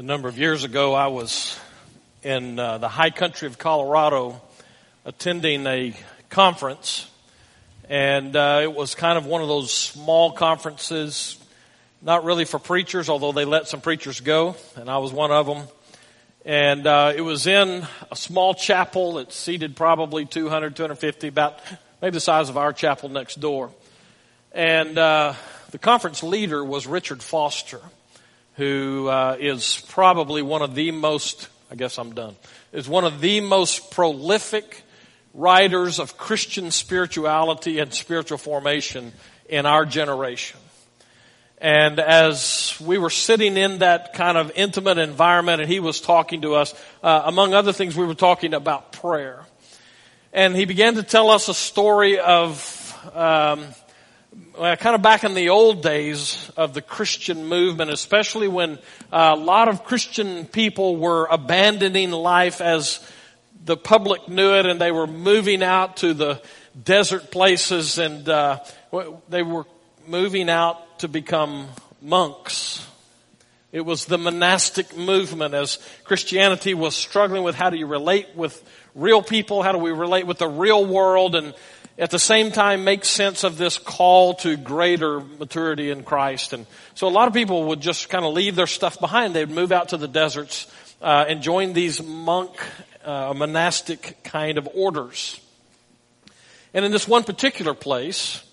A number of years ago, I was in uh, the high country of Colorado attending a conference, and uh, it was kind of one of those small conferences, not really for preachers, although they let some preachers go, and I was one of them. And uh, it was in a small chapel that seated probably 200, 250, about maybe the size of our chapel next door. And uh, the conference leader was Richard Foster who uh, is probably one of the most, I guess I'm done, is one of the most prolific writers of Christian spirituality and spiritual formation in our generation. And as we were sitting in that kind of intimate environment and he was talking to us, uh, among other things, we were talking about prayer. And he began to tell us a story of um, well, kind of back in the old days of the Christian movement, especially when a lot of Christian people were abandoning life as the public knew it and they were moving out to the desert places and uh, they were moving out to become monks. It was the monastic movement as Christianity was struggling with how do you relate with real people? How do we relate with the real world? And at the same time make sense of this call to greater maturity in Christ. And so a lot of people would just kind of leave their stuff behind. They'd move out to the deserts uh, and join these monk, uh, monastic kind of orders. And in this one particular place,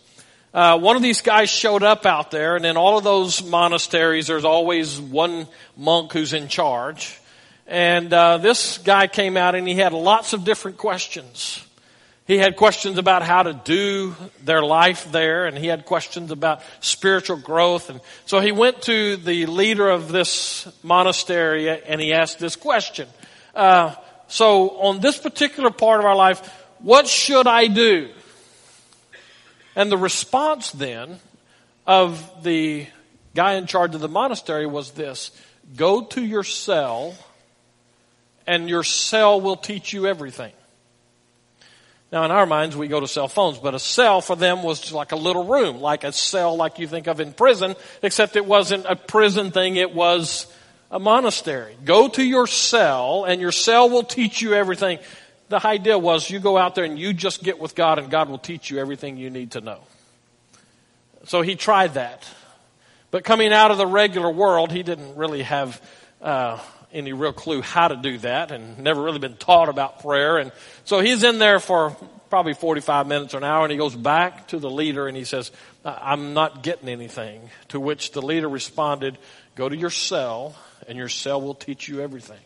uh, one of these guys showed up out there, and in all of those monasteries, there's always one monk who's in charge. And uh, this guy came out, and he had lots of different questions. He had questions about how to do their life there, and he had questions about spiritual growth. And so he went to the leader of this monastery and he asked this question. Uh, so on this particular part of our life, what should I do? And the response then of the guy in charge of the monastery was this go to your cell, and your cell will teach you everything. Now, in our minds, we go to cell phones, but a cell for them was like a little room, like a cell like you think of in prison, except it wasn't a prison thing, it was a monastery. Go to your cell, and your cell will teach you everything. The idea was you go out there and you just get with God, and God will teach you everything you need to know. So he tried that. But coming out of the regular world, he didn't really have uh, any real clue how to do that and never really been taught about prayer. And so he's in there for probably 45 minutes or an hour and he goes back to the leader and he says, I'm not getting anything. To which the leader responded, go to your cell and your cell will teach you everything.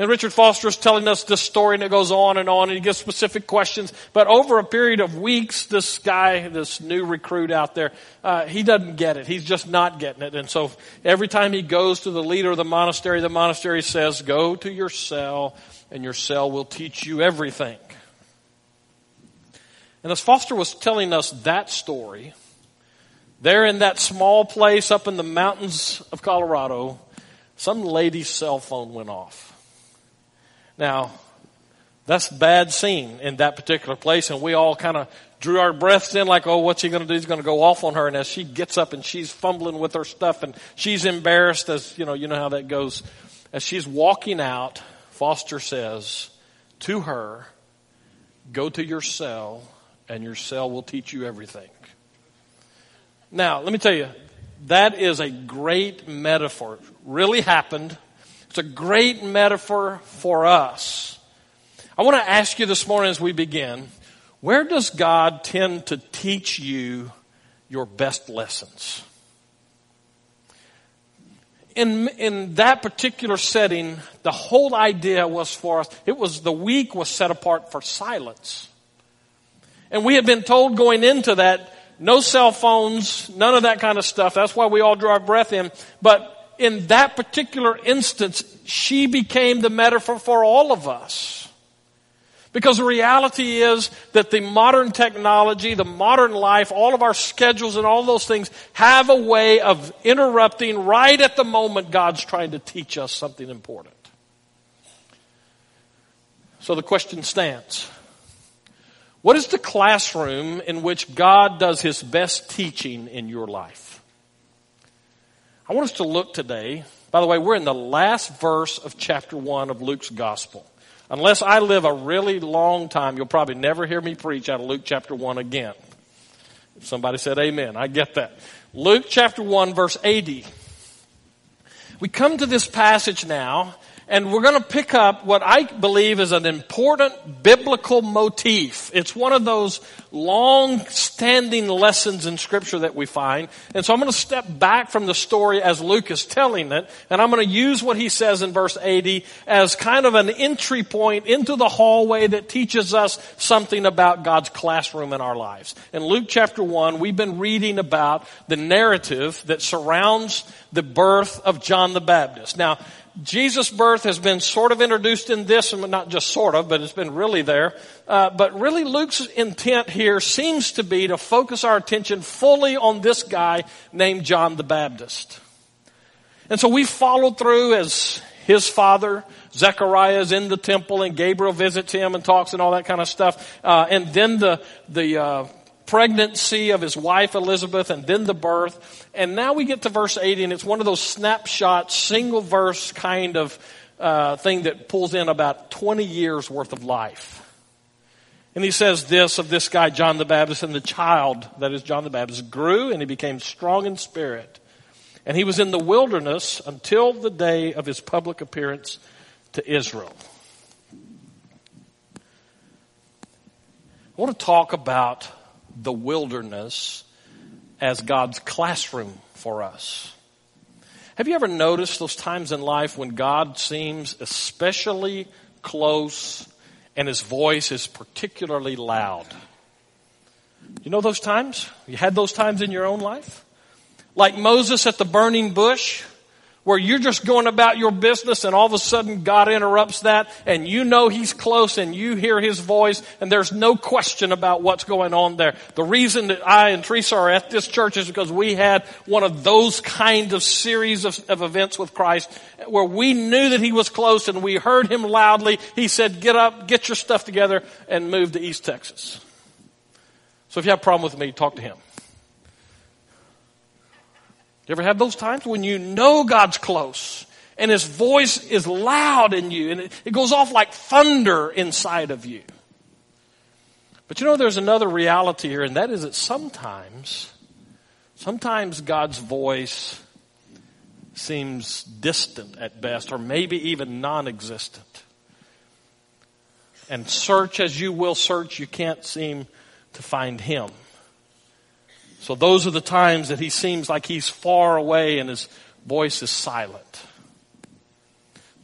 And Richard Foster is telling us this story and it goes on and on and he gives specific questions. But over a period of weeks, this guy, this new recruit out there, uh, he doesn't get it. He's just not getting it. And so every time he goes to the leader of the monastery, the monastery says, go to your cell and your cell will teach you everything. And as Foster was telling us that story, there in that small place up in the mountains of Colorado, some lady's cell phone went off. Now, that's bad scene in that particular place, and we all kind of drew our breaths in like, oh, what's he going to do? He's going to go off on her. And as she gets up and she's fumbling with her stuff and she's embarrassed as, you know, you know how that goes. As she's walking out, Foster says to her, go to your cell and your cell will teach you everything. Now, let me tell you, that is a great metaphor. Really happened. It's a great metaphor for us. I want to ask you this morning as we begin, where does God tend to teach you your best lessons? In, in that particular setting, the whole idea was for us, it was the week was set apart for silence. And we had been told going into that, no cell phones, none of that kind of stuff. That's why we all draw our breath in. But in that particular instance, she became the metaphor for all of us. Because the reality is that the modern technology, the modern life, all of our schedules and all those things have a way of interrupting right at the moment God's trying to teach us something important. So the question stands. What is the classroom in which God does his best teaching in your life? I want us to look today By the way, we're in the last verse of chapter 1 of Luke's gospel. Unless I live a really long time, you'll probably never hear me preach out of Luke chapter 1 again. If somebody said amen, I get that. Luke chapter 1 verse 80. We come to this passage now and we're going to pick up what I believe is an important biblical motif. It's one of those long standing lessons in scripture that we find. And so I'm going to step back from the story as Luke is telling it, and I'm going to use what he says in verse 80 as kind of an entry point into the hallway that teaches us something about God's classroom in our lives. In Luke chapter 1, we've been reading about the narrative that surrounds the birth of John the Baptist. Now, Jesus' birth has been sort of introduced in this, and not just sort of, but it's been really there. Uh, but really, Luke's intent here seems to be to focus our attention fully on this guy named John the Baptist. And so we followed through as his father, Zechariah is in the temple and Gabriel visits him and talks and all that kind of stuff. Uh, and then the, the, uh, pregnancy of his wife Elizabeth and then the birth. And now we get to verse 80 and it's one of those snapshot, single verse kind of uh, thing that pulls in about 20 years worth of life. And he says this of this guy, John the Baptist, and the child, that is John the Baptist, grew and he became strong in spirit. And he was in the wilderness until the day of his public appearance to Israel. I want to talk about the wilderness as God's classroom for us. Have you ever noticed those times in life when God seems especially close and his voice is particularly loud? You know those times? You had those times in your own life? Like Moses at the burning bush? Where you're just going about your business and all of a sudden God interrupts that and you know He's close and you hear His voice and there's no question about what's going on there. The reason that I and Teresa are at this church is because we had one of those kind of series of, of events with Christ where we knew that He was close and we heard Him loudly. He said, get up, get your stuff together and move to East Texas. So if you have a problem with me, talk to Him. You ever have those times when you know God's close and His voice is loud in you and it, it goes off like thunder inside of you? But you know, there's another reality here, and that is that sometimes, sometimes God's voice seems distant at best, or maybe even non-existent. And search as you will search, you can't seem to find Him. So those are the times that he seems like he's far away and his voice is silent.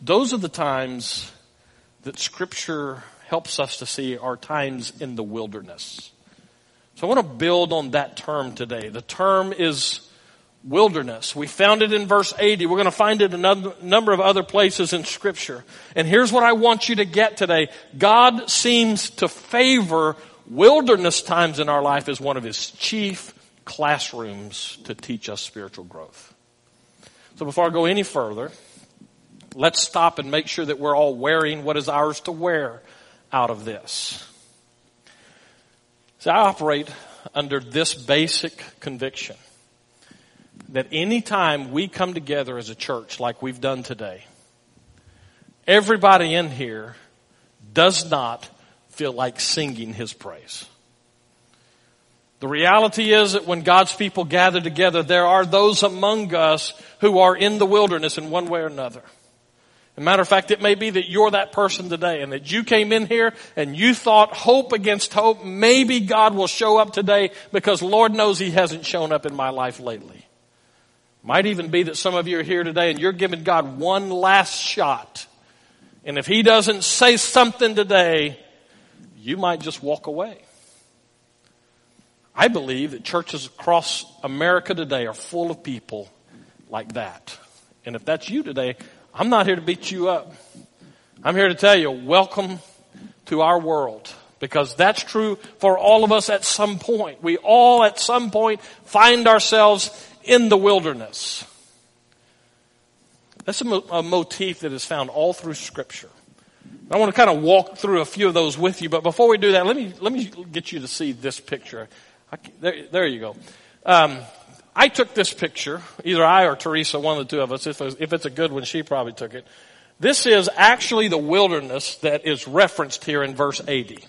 Those are the times that scripture helps us to see are times in the wilderness. So I want to build on that term today. The term is wilderness. We found it in verse 80. We're going to find it in a number of other places in scripture. And here's what I want you to get today. God seems to favor wilderness times in our life as one of his chief classrooms to teach us spiritual growth. So before I go any further, let's stop and make sure that we're all wearing what is ours to wear out of this. So I operate under this basic conviction that anytime we come together as a church like we've done today, everybody in here does not feel like singing his praise. The reality is that when God's people gather together, there are those among us who are in the wilderness in one way or another. As a matter of fact, it may be that you're that person today and that you came in here and you thought hope against hope. Maybe God will show up today because Lord knows He hasn't shown up in my life lately. Might even be that some of you are here today and you're giving God one last shot. And if He doesn't say something today, you might just walk away. I believe that churches across America today are full of people like that. And if that's you today, I'm not here to beat you up. I'm here to tell you, welcome to our world. Because that's true for all of us at some point. We all at some point find ourselves in the wilderness. That's a, mo- a motif that is found all through scripture. I want to kind of walk through a few of those with you, but before we do that, let me, let me get you to see this picture there, there you go. Um, I took this picture, either I or Teresa, one of the two of us. If, if it's a good one, she probably took it. This is actually the wilderness that is referenced here in verse 80.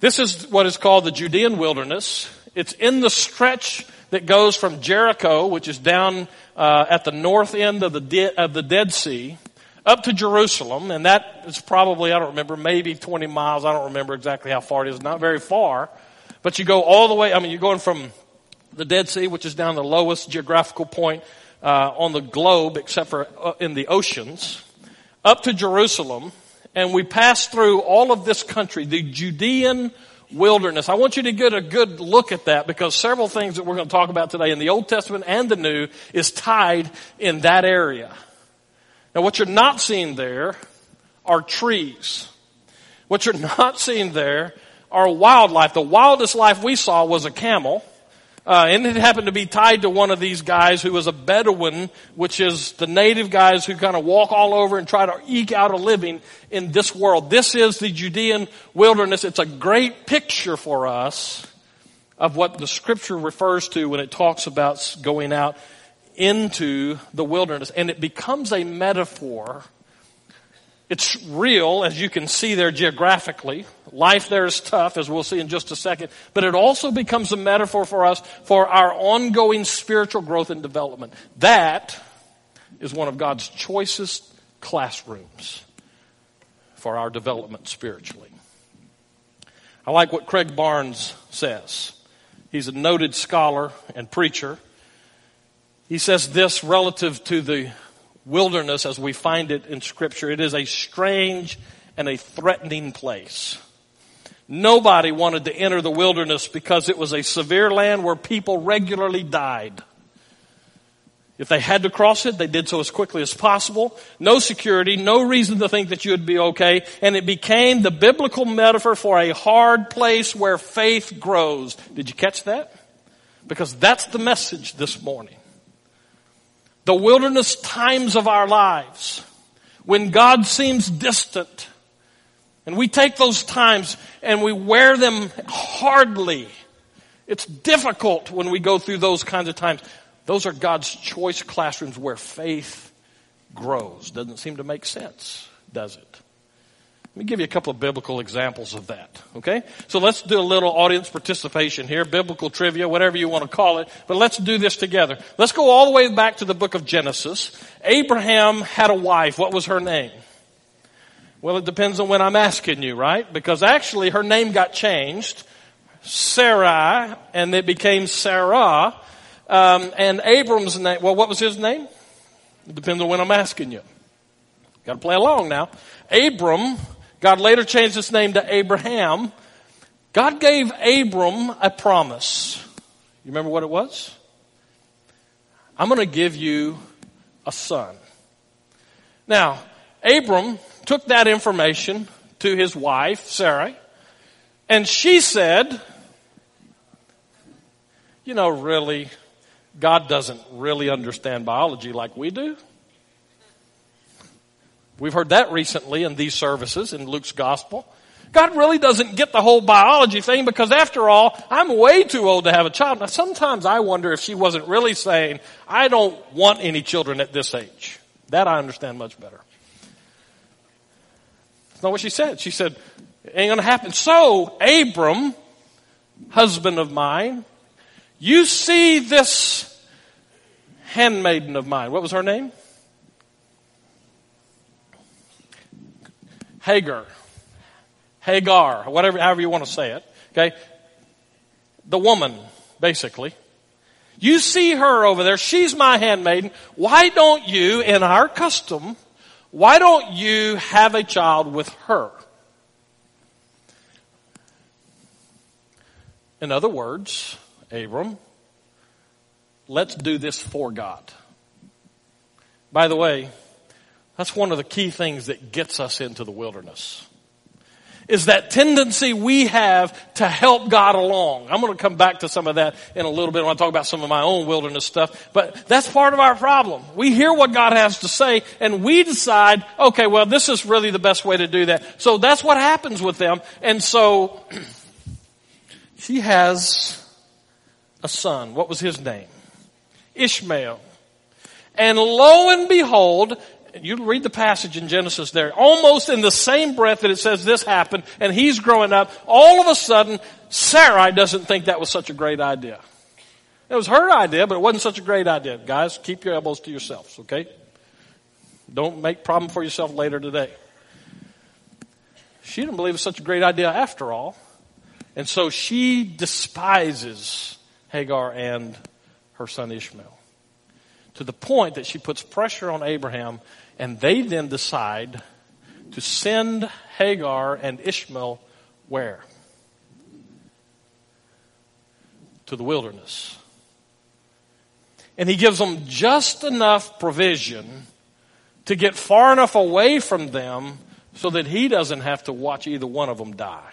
This is what is called the Judean wilderness. It's in the stretch that goes from Jericho, which is down uh, at the north end of the, De- of the Dead Sea, up to Jerusalem, and that is probably, I don't remember, maybe 20 miles. I don't remember exactly how far it is. Not very far. But you go all the way, I mean, you're going from the Dead Sea, which is down the lowest geographical point uh, on the globe, except for uh, in the oceans, up to Jerusalem, and we pass through all of this country, the Judean wilderness. I want you to get a good look at that because several things that we're going to talk about today in the Old Testament and the New is tied in that area. Now, what you're not seeing there are trees. What you're not seeing there are wildlife. The wildest life we saw was a camel. Uh, and it happened to be tied to one of these guys who was a Bedouin, which is the native guys who kind of walk all over and try to eke out a living in this world. This is the Judean wilderness. It's a great picture for us of what the scripture refers to when it talks about going out into the wilderness. And it becomes a metaphor it's real, as you can see there geographically. Life there is tough, as we'll see in just a second. But it also becomes a metaphor for us for our ongoing spiritual growth and development. That is one of God's choicest classrooms for our development spiritually. I like what Craig Barnes says. He's a noted scholar and preacher. He says this relative to the wilderness as we find it in scripture. It is a strange and a threatening place. Nobody wanted to enter the wilderness because it was a severe land where people regularly died. If they had to cross it, they did so as quickly as possible. No security, no reason to think that you would be okay. And it became the biblical metaphor for a hard place where faith grows. Did you catch that? Because that's the message this morning the wilderness times of our lives, when God seems distant, and we take those times and we wear them hardly. It's difficult when we go through those kinds of times. Those are God's choice classrooms where faith grows. Doesn't seem to make sense, does it? Let me give you a couple of biblical examples of that. Okay? So let's do a little audience participation here, biblical trivia, whatever you want to call it, but let's do this together. Let's go all the way back to the book of Genesis. Abraham had a wife. What was her name? Well, it depends on when I'm asking you, right? Because actually her name got changed. Sarai, and it became Sarah. Um, and Abram's name, well, what was his name? It depends on when I'm asking you. Got to play along now. Abram God later changed his name to Abraham. God gave Abram a promise. You remember what it was? I'm going to give you a son. Now, Abram took that information to his wife, Sarah, and she said, You know, really, God doesn't really understand biology like we do. We've heard that recently in these services in Luke's gospel. God really doesn't get the whole biology thing because after all, I'm way too old to have a child. Now sometimes I wonder if she wasn't really saying, I don't want any children at this age. That I understand much better. That's not what she said. She said, it ain't gonna happen. So, Abram, husband of mine, you see this handmaiden of mine. What was her name? Hagar. Hagar, whatever, however you want to say it. Okay. The woman, basically. You see her over there. She's my handmaiden. Why don't you, in our custom, why don't you have a child with her? In other words, Abram, let's do this for God. By the way, that's one of the key things that gets us into the wilderness. Is that tendency we have to help God along. I'm going to come back to some of that in a little bit when I talk about some of my own wilderness stuff. But that's part of our problem. We hear what God has to say and we decide, okay, well, this is really the best way to do that. So that's what happens with them. And so she has a son. What was his name? Ishmael. And lo and behold, you read the passage in Genesis there, almost in the same breath that it says this happened and he's growing up, all of a sudden, Sarai doesn't think that was such a great idea. It was her idea, but it wasn't such a great idea. Guys, keep your elbows to yourselves, okay? Don't make problem for yourself later today. She didn't believe it was such a great idea after all. And so she despises Hagar and her son Ishmael to the point that she puts pressure on Abraham and they then decide to send Hagar and Ishmael where? To the wilderness. And he gives them just enough provision to get far enough away from them so that he doesn't have to watch either one of them die.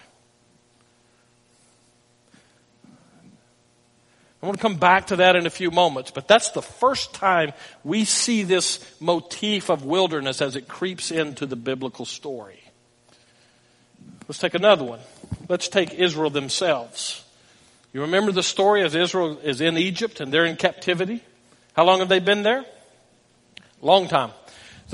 I want to come back to that in a few moments, but that's the first time we see this motif of wilderness as it creeps into the biblical story. Let's take another one. Let's take Israel themselves. You remember the story as Israel is in Egypt and they're in captivity? How long have they been there? Long time.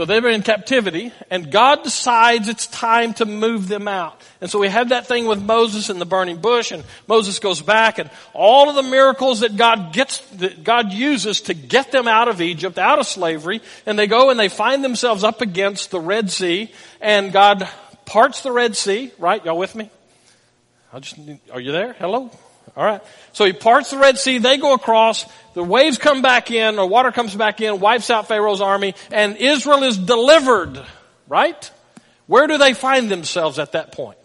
So they were in captivity and God decides it's time to move them out. And so we had that thing with Moses in the burning bush and Moses goes back and all of the miracles that God gets, that God uses to get them out of Egypt, out of slavery, and they go and they find themselves up against the Red Sea and God parts the Red Sea, right? Y'all with me? I just, are you there? Hello? All right. So he parts the Red Sea. They go across. The waves come back in, or water comes back in, wipes out Pharaoh's army, and Israel is delivered. Right? Where do they find themselves at that point?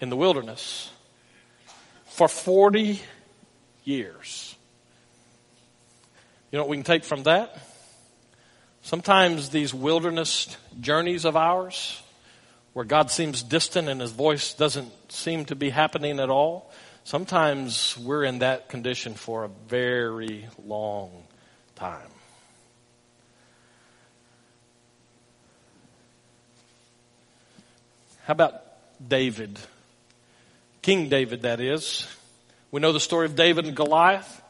In the wilderness. For 40 years. You know what we can take from that? Sometimes these wilderness journeys of ours, where God seems distant and his voice doesn't seem to be happening at all, Sometimes we're in that condition for a very long time. How about David? King David, that is. We know the story of David and Goliath.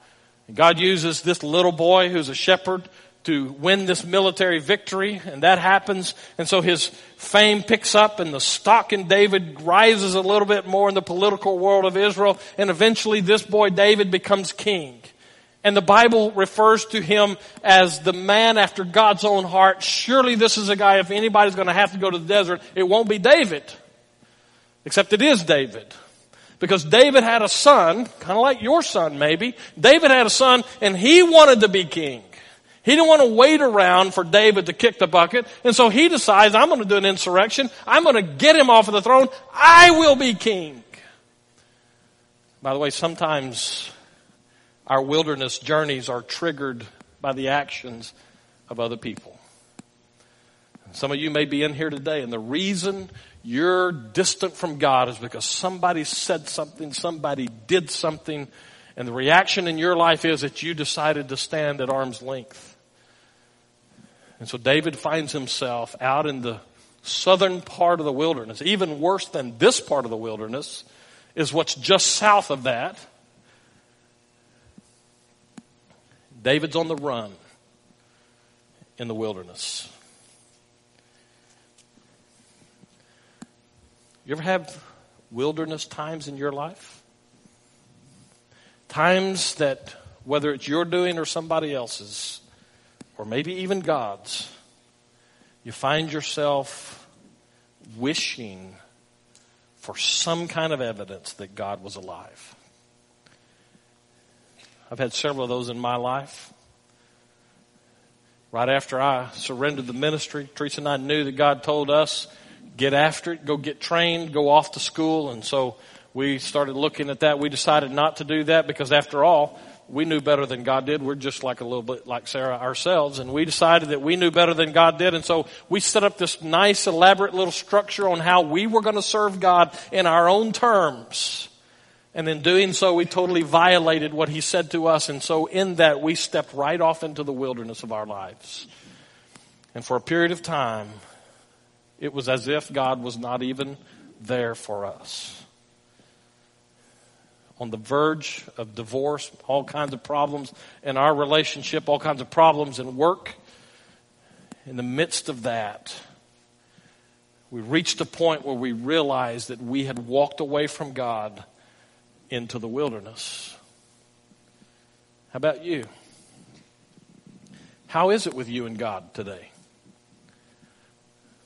God uses this little boy who's a shepherd to win this military victory, and that happens. And so his fame picks up, and the stock in David rises a little bit more in the political world of Israel, and eventually this boy David becomes king. And the Bible refers to him as the man after God's own heart. Surely this is a guy, if anybody's going to have to go to the desert, it won't be David. Except it is David. Because David had a son, kind of like your son maybe. David had a son, and he wanted to be king. He didn't want to wait around for David to kick the bucket. And so he decides, I'm going to do an insurrection. I'm going to get him off of the throne. I will be king. By the way, sometimes our wilderness journeys are triggered by the actions of other people. Some of you may be in here today and the reason you're distant from God is because somebody said something, somebody did something, and the reaction in your life is that you decided to stand at arm's length. And so David finds himself out in the southern part of the wilderness. Even worse than this part of the wilderness is what's just south of that. David's on the run in the wilderness. You ever have wilderness times in your life? Times that, whether it's your doing or somebody else's, or maybe even God's, you find yourself wishing for some kind of evidence that God was alive. I've had several of those in my life. Right after I surrendered the ministry, Teresa and I knew that God told us, get after it, go get trained, go off to school. And so we started looking at that. We decided not to do that because after all, we knew better than God did. We're just like a little bit like Sarah ourselves. And we decided that we knew better than God did. And so we set up this nice, elaborate little structure on how we were going to serve God in our own terms. And in doing so, we totally violated what He said to us. And so in that, we stepped right off into the wilderness of our lives. And for a period of time, it was as if God was not even there for us. On the verge of divorce, all kinds of problems in our relationship, all kinds of problems in work. In the midst of that, we reached a point where we realized that we had walked away from God into the wilderness. How about you? How is it with you and God today?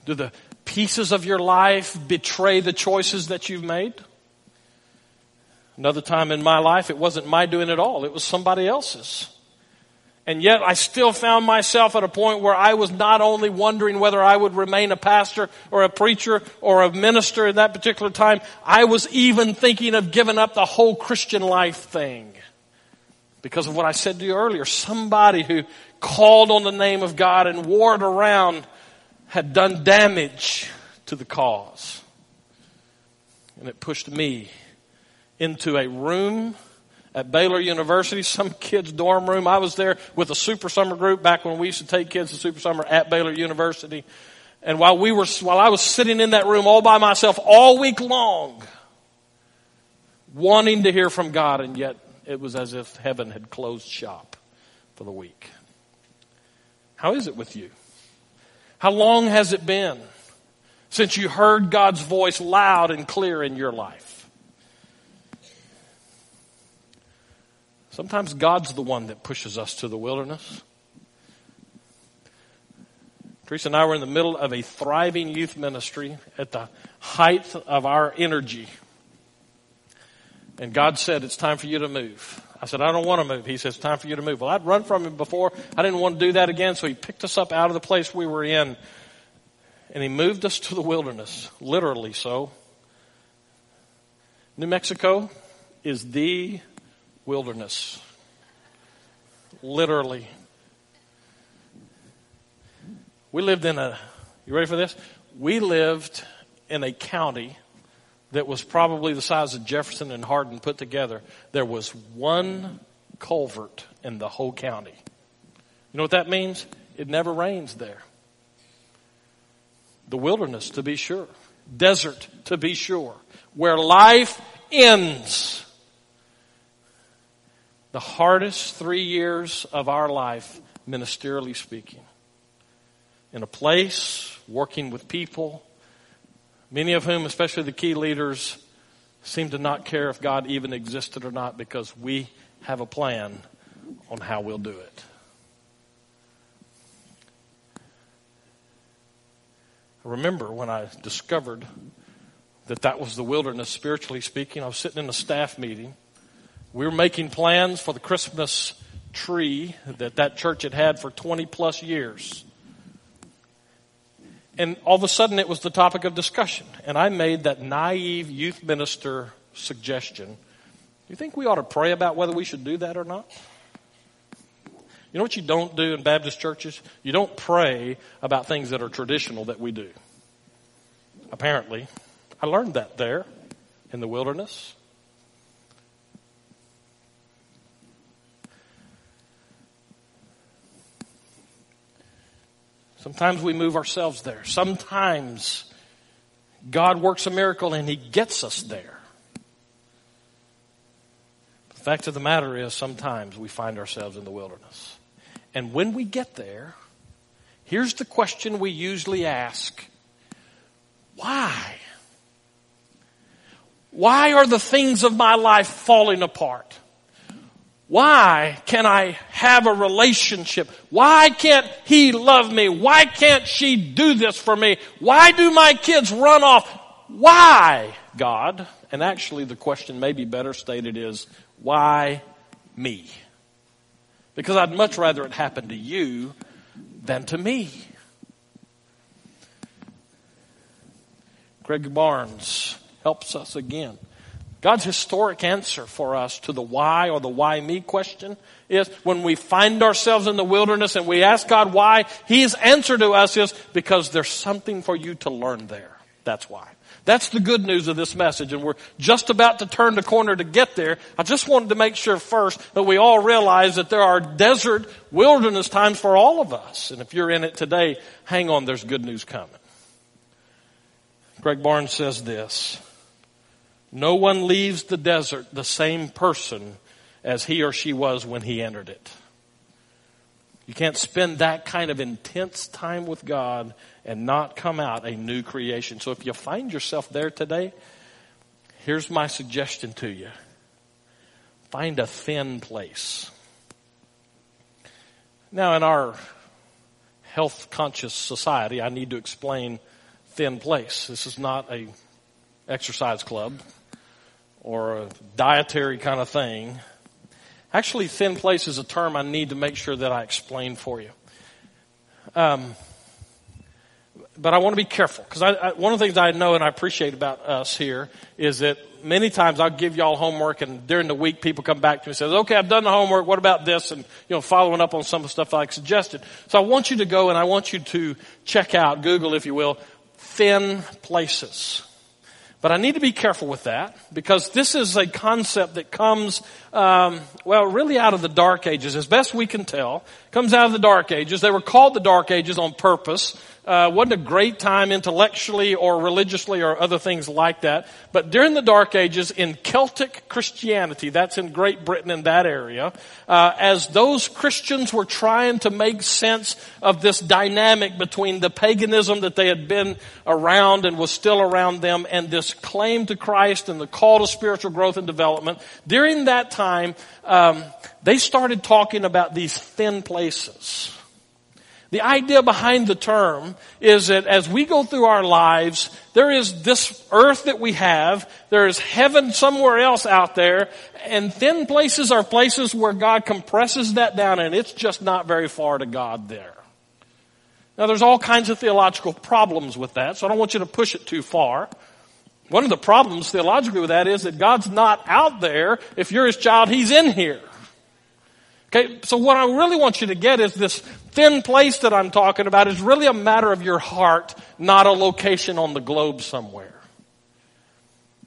Do the pieces of your life betray the choices that you've made? Another time in my life, it wasn't my doing at all. It was somebody else's. And yet I still found myself at a point where I was not only wondering whether I would remain a pastor or a preacher or a minister in that particular time, I was even thinking of giving up the whole Christian life thing. Because of what I said to you earlier, somebody who called on the name of God and wore it around had done damage to the cause. And it pushed me into a room at Baylor University, some kid's dorm room. I was there with a super summer group back when we used to take kids to super summer at Baylor University. And while we were, while I was sitting in that room all by myself all week long, wanting to hear from God, and yet it was as if heaven had closed shop for the week. How is it with you? How long has it been since you heard God's voice loud and clear in your life? Sometimes God's the one that pushes us to the wilderness. Teresa and I were in the middle of a thriving youth ministry at the height of our energy. And God said, It's time for you to move. I said, I don't want to move. He says, It's time for you to move. Well, I'd run from him before. I didn't want to do that again, so he picked us up out of the place we were in and he moved us to the wilderness, literally so. New Mexico is the wilderness. Literally. We lived in a, you ready for this? We lived in a county that was probably the size of Jefferson and Hardin put together. There was one culvert in the whole county. You know what that means? It never rains there. The wilderness, to be sure. Desert, to be sure. Where life ends the hardest three years of our life, ministerially speaking. In a place, working with people, many of whom, especially the key leaders, seem to not care if God even existed or not because we have a plan on how we'll do it. I remember when I discovered that that was the wilderness, spiritually speaking. I was sitting in a staff meeting we were making plans for the Christmas tree that that church had had for 20 plus years. And all of a sudden it was the topic of discussion. And I made that naive youth minister suggestion. Do you think we ought to pray about whether we should do that or not? You know what you don't do in Baptist churches? You don't pray about things that are traditional that we do. Apparently. I learned that there in the wilderness. Sometimes we move ourselves there. Sometimes God works a miracle and He gets us there. The fact of the matter is, sometimes we find ourselves in the wilderness. And when we get there, here's the question we usually ask Why? Why are the things of my life falling apart? Why can I have a relationship? Why can't he love me? Why can't she do this for me? Why do my kids run off? Why, God? And actually the question may be better stated is, why me? Because I'd much rather it happen to you than to me. Greg Barnes helps us again. God's historic answer for us to the why or the why me question is when we find ourselves in the wilderness and we ask God why, His answer to us is because there's something for you to learn there. That's why. That's the good news of this message and we're just about to turn the corner to get there. I just wanted to make sure first that we all realize that there are desert wilderness times for all of us. And if you're in it today, hang on, there's good news coming. Greg Barnes says this. No one leaves the desert the same person as he or she was when he entered it. You can't spend that kind of intense time with God and not come out a new creation. So if you find yourself there today, here's my suggestion to you. Find a thin place. Now in our health conscious society, I need to explain thin place. This is not a exercise club or a dietary kind of thing. Actually, thin place is a term I need to make sure that I explain for you. Um, but I want to be careful because one of the things I know and I appreciate about us here is that many times I'll give y'all homework and during the week people come back to me and says, okay, I've done the homework. What about this? And, you know, following up on some of the stuff I suggested. So I want you to go and I want you to check out, Google if you will, thin places. But I need to be careful with that because this is a concept that comes, um, well, really out of the Dark Ages, as best we can tell. Comes out of the Dark Ages. They were called the Dark Ages on purpose uh, wasn't a great time intellectually or religiously or other things like that. But during the Dark Ages in Celtic Christianity, that's in Great Britain in that area, uh, as those Christians were trying to make sense of this dynamic between the paganism that they had been around and was still around them and this claim to Christ and the call to spiritual growth and development, during that time, um, they started talking about these thin places the idea behind the term is that as we go through our lives, there is this earth that we have, there is heaven somewhere else out there, and thin places are places where God compresses that down and it's just not very far to God there. Now there's all kinds of theological problems with that, so I don't want you to push it too far. One of the problems theologically with that is that God's not out there. If you're His child, He's in here. Okay, so what I really want you to get is this thin place that I'm talking about is really a matter of your heart, not a location on the globe somewhere.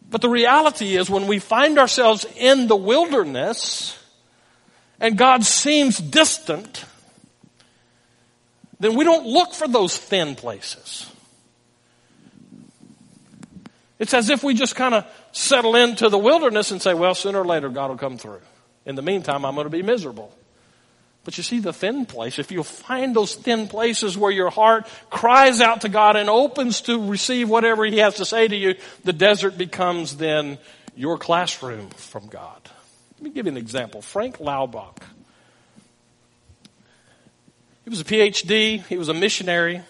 But the reality is when we find ourselves in the wilderness and God seems distant, then we don't look for those thin places. It's as if we just kind of settle into the wilderness and say, well, sooner or later God will come through. In the meantime, I'm going to be miserable. But you see the thin place. If you find those thin places where your heart cries out to God and opens to receive whatever He has to say to you, the desert becomes then your classroom from God. Let me give you an example. Frank Laubach. He was a PhD. He was a missionary.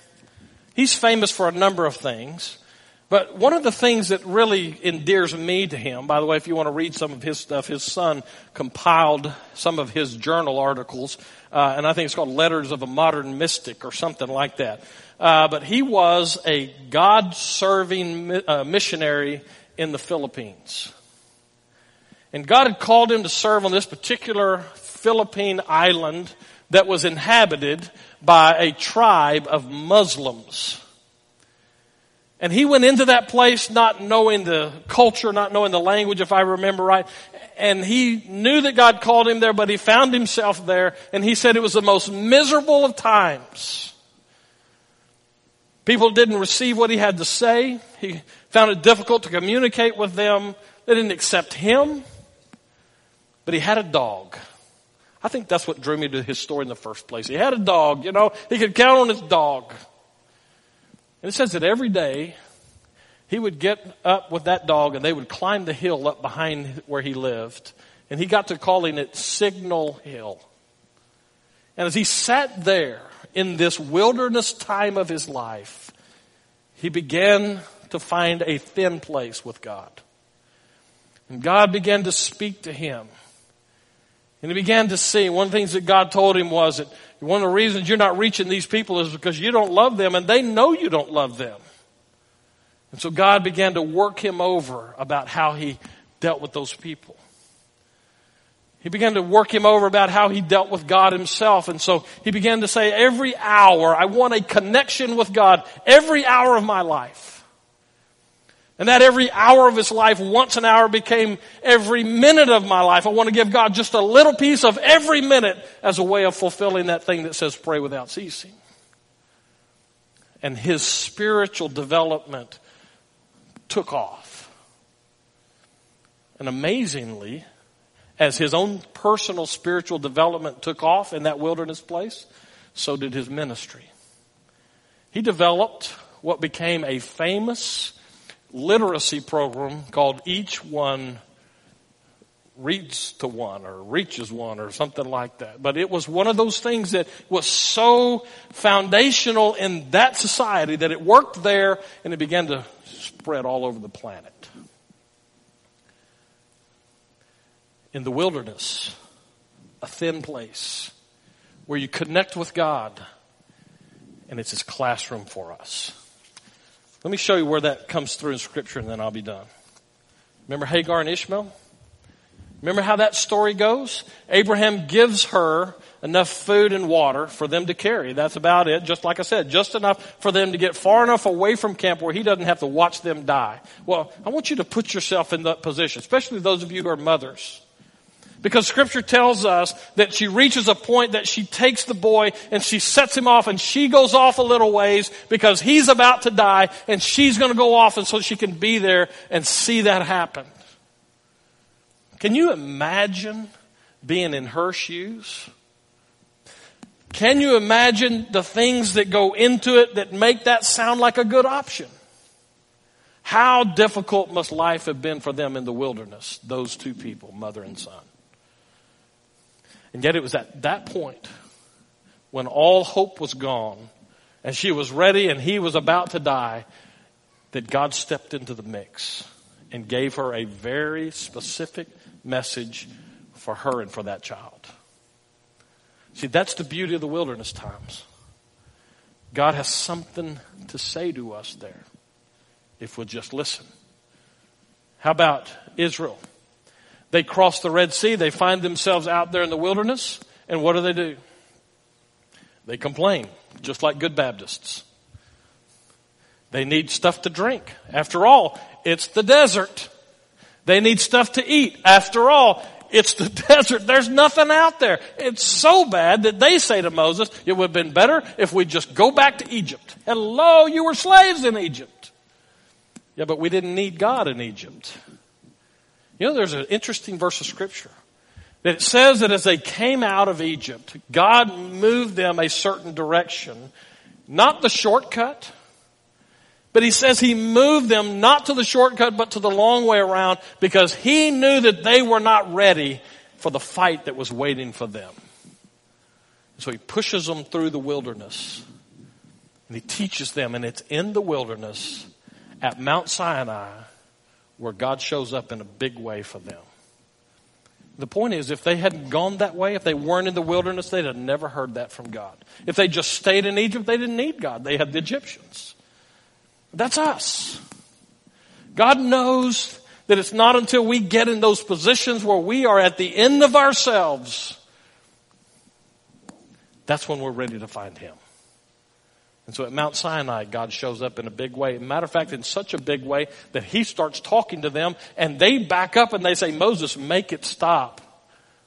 He's famous for a number of things. But one of the things that really endears me to him, by the way, if you want to read some of his stuff, his son compiled some of his journal articles, uh, and I think it's called Letters of a Modern Mystic or something like that. Uh, but he was a God-serving uh, missionary in the Philippines. And God had called him to serve on this particular Philippine island that was inhabited by a tribe of Muslims. And he went into that place not knowing the culture, not knowing the language, if I remember right. And he knew that God called him there, but he found himself there, and he said it was the most miserable of times. People didn't receive what he had to say. He found it difficult to communicate with them. They didn't accept him. But he had a dog. I think that's what drew me to his story in the first place. He had a dog, you know, he could count on his dog. And it says that every day he would get up with that dog and they would climb the hill up behind where he lived. And he got to calling it Signal Hill. And as he sat there in this wilderness time of his life, he began to find a thin place with God. And God began to speak to him. And he began to see, one of the things that God told him was that one of the reasons you're not reaching these people is because you don't love them and they know you don't love them. And so God began to work him over about how he dealt with those people. He began to work him over about how he dealt with God himself. And so he began to say, every hour, I want a connection with God every hour of my life. And that every hour of his life, once an hour became every minute of my life. I want to give God just a little piece of every minute as a way of fulfilling that thing that says pray without ceasing. And his spiritual development took off. And amazingly, as his own personal spiritual development took off in that wilderness place, so did his ministry. He developed what became a famous literacy program called Each One Reads to One or Reaches One or something like that. But it was one of those things that was so foundational in that society that it worked there and it began to spread all over the planet. In the wilderness, a thin place where you connect with God and it's his classroom for us. Let me show you where that comes through in Scripture and then I'll be done. Remember Hagar and Ishmael? Remember how that story goes? Abraham gives her enough food and water for them to carry. That's about it. Just like I said, just enough for them to get far enough away from camp where he doesn't have to watch them die. Well, I want you to put yourself in that position, especially those of you who are mothers. Because scripture tells us that she reaches a point that she takes the boy and she sets him off and she goes off a little ways because he's about to die and she's going to go off and so she can be there and see that happen. Can you imagine being in her shoes? Can you imagine the things that go into it that make that sound like a good option? How difficult must life have been for them in the wilderness, those two people, mother and son? And yet it was at that point when all hope was gone and she was ready and he was about to die that God stepped into the mix and gave her a very specific message for her and for that child. See, that's the beauty of the wilderness times. God has something to say to us there if we'll just listen. How about Israel? They cross the Red Sea. They find themselves out there in the wilderness. And what do they do? They complain, just like good Baptists. They need stuff to drink. After all, it's the desert. They need stuff to eat. After all, it's the desert. There's nothing out there. It's so bad that they say to Moses, it would have been better if we just go back to Egypt. Hello, you were slaves in Egypt. Yeah, but we didn't need God in Egypt. You know, there's an interesting verse of scripture that it says that as they came out of Egypt, God moved them a certain direction, not the shortcut, but he says he moved them not to the shortcut, but to the long way around because he knew that they were not ready for the fight that was waiting for them. So he pushes them through the wilderness and he teaches them and it's in the wilderness at Mount Sinai where God shows up in a big way for them. The point is, if they hadn't gone that way, if they weren't in the wilderness, they'd have never heard that from God. If they just stayed in Egypt, they didn't need God. They had the Egyptians. That's us. God knows that it's not until we get in those positions where we are at the end of ourselves that's when we're ready to find Him. And so at Mount Sinai, God shows up in a big way. Matter of fact, in such a big way that he starts talking to them and they back up and they say, Moses, make it stop.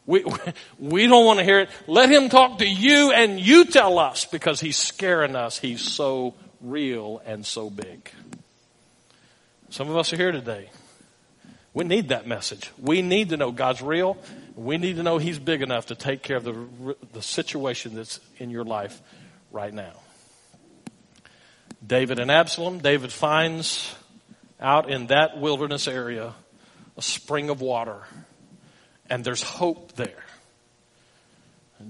We, we don't want to hear it. Let him talk to you and you tell us because he's scaring us. He's so real and so big. Some of us are here today. We need that message. We need to know God's real. We need to know He's big enough to take care of the, the situation that's in your life right now. David and Absalom. David finds out in that wilderness area a spring of water, and there's hope there.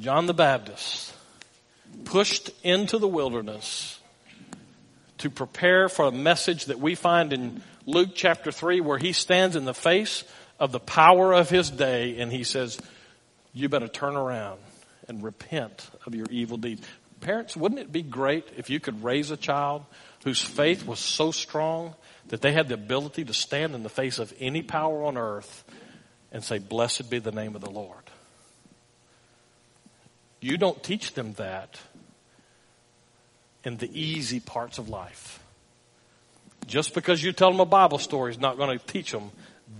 John the Baptist pushed into the wilderness to prepare for a message that we find in Luke chapter 3 where he stands in the face of the power of his day and he says, you better turn around and repent of your evil deeds. Parents, wouldn't it be great if you could raise a child whose faith was so strong that they had the ability to stand in the face of any power on earth and say, Blessed be the name of the Lord? You don't teach them that in the easy parts of life. Just because you tell them a Bible story is not going to teach them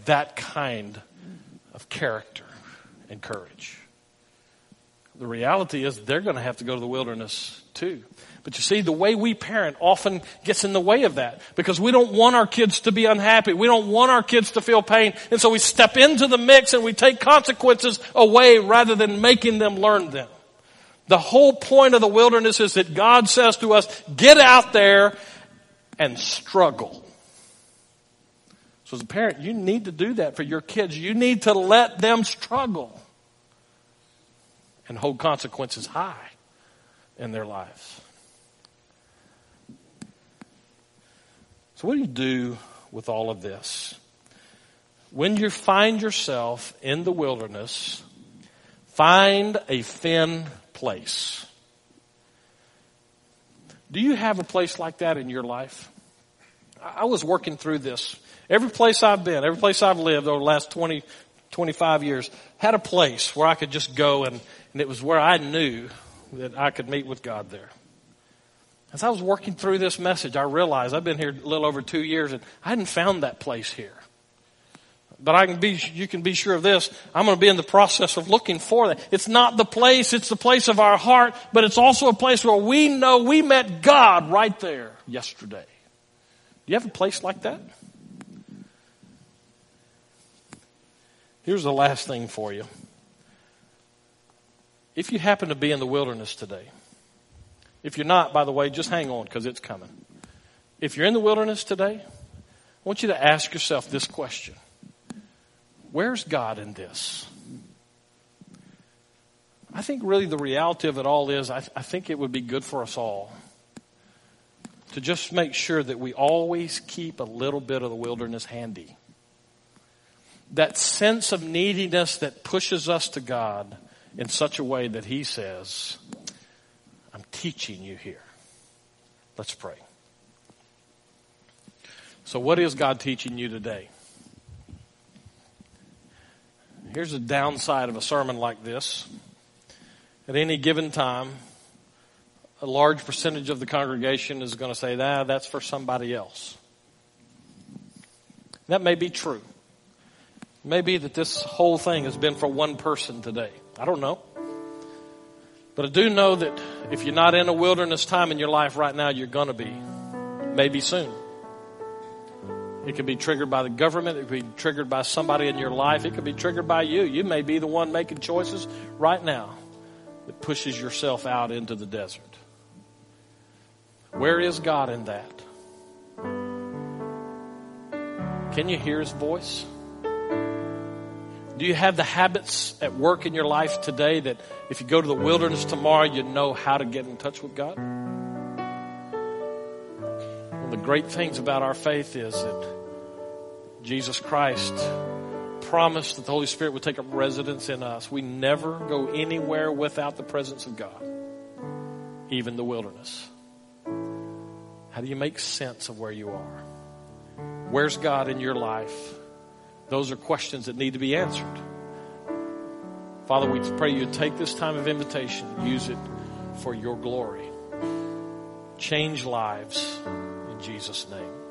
that kind of character and courage. The reality is they're going to have to go to the wilderness too. But you see, the way we parent often gets in the way of that because we don't want our kids to be unhappy. We don't want our kids to feel pain. And so we step into the mix and we take consequences away rather than making them learn them. The whole point of the wilderness is that God says to us, get out there and struggle. So as a parent, you need to do that for your kids. You need to let them struggle and hold consequences high in their lives. So, what do you do with all of this? When you find yourself in the wilderness, find a thin place. Do you have a place like that in your life? I was working through this. Every place I've been, every place I've lived over the last 20, 25 years, had a place where I could just go and, and it was where I knew that I could meet with God there. As I was working through this message, I realized I've been here a little over two years and I hadn't found that place here. But I can be, you can be sure of this. I'm going to be in the process of looking for that. It's not the place, it's the place of our heart, but it's also a place where we know we met God right there yesterday. Do you have a place like that? Here's the last thing for you. If you happen to be in the wilderness today, if you're not, by the way, just hang on because it's coming. If you're in the wilderness today, I want you to ask yourself this question Where's God in this? I think really the reality of it all is I, I think it would be good for us all to just make sure that we always keep a little bit of the wilderness handy. That sense of neediness that pushes us to God in such a way that He says, I'm teaching you here. Let's pray. So, what is God teaching you today? Here's the downside of a sermon like this. At any given time, a large percentage of the congregation is going to say, ah, that's for somebody else. That may be true. It may be that this whole thing has been for one person today. I don't know. But I do know that if you're not in a wilderness time in your life right now, you're going to be. Maybe soon. It could be triggered by the government. It could be triggered by somebody in your life. It could be triggered by you. You may be the one making choices right now that pushes yourself out into the desert. Where is God in that? Can you hear his voice? Do you have the habits at work in your life today that if you go to the wilderness tomorrow, you know how to get in touch with God? One of the great things about our faith is that Jesus Christ promised that the Holy Spirit would take up residence in us. We never go anywhere without the presence of God, even the wilderness. How do you make sense of where you are? Where's God in your life? Those are questions that need to be answered. Father, we pray you take this time of invitation, use it for your glory. Change lives in Jesus' name.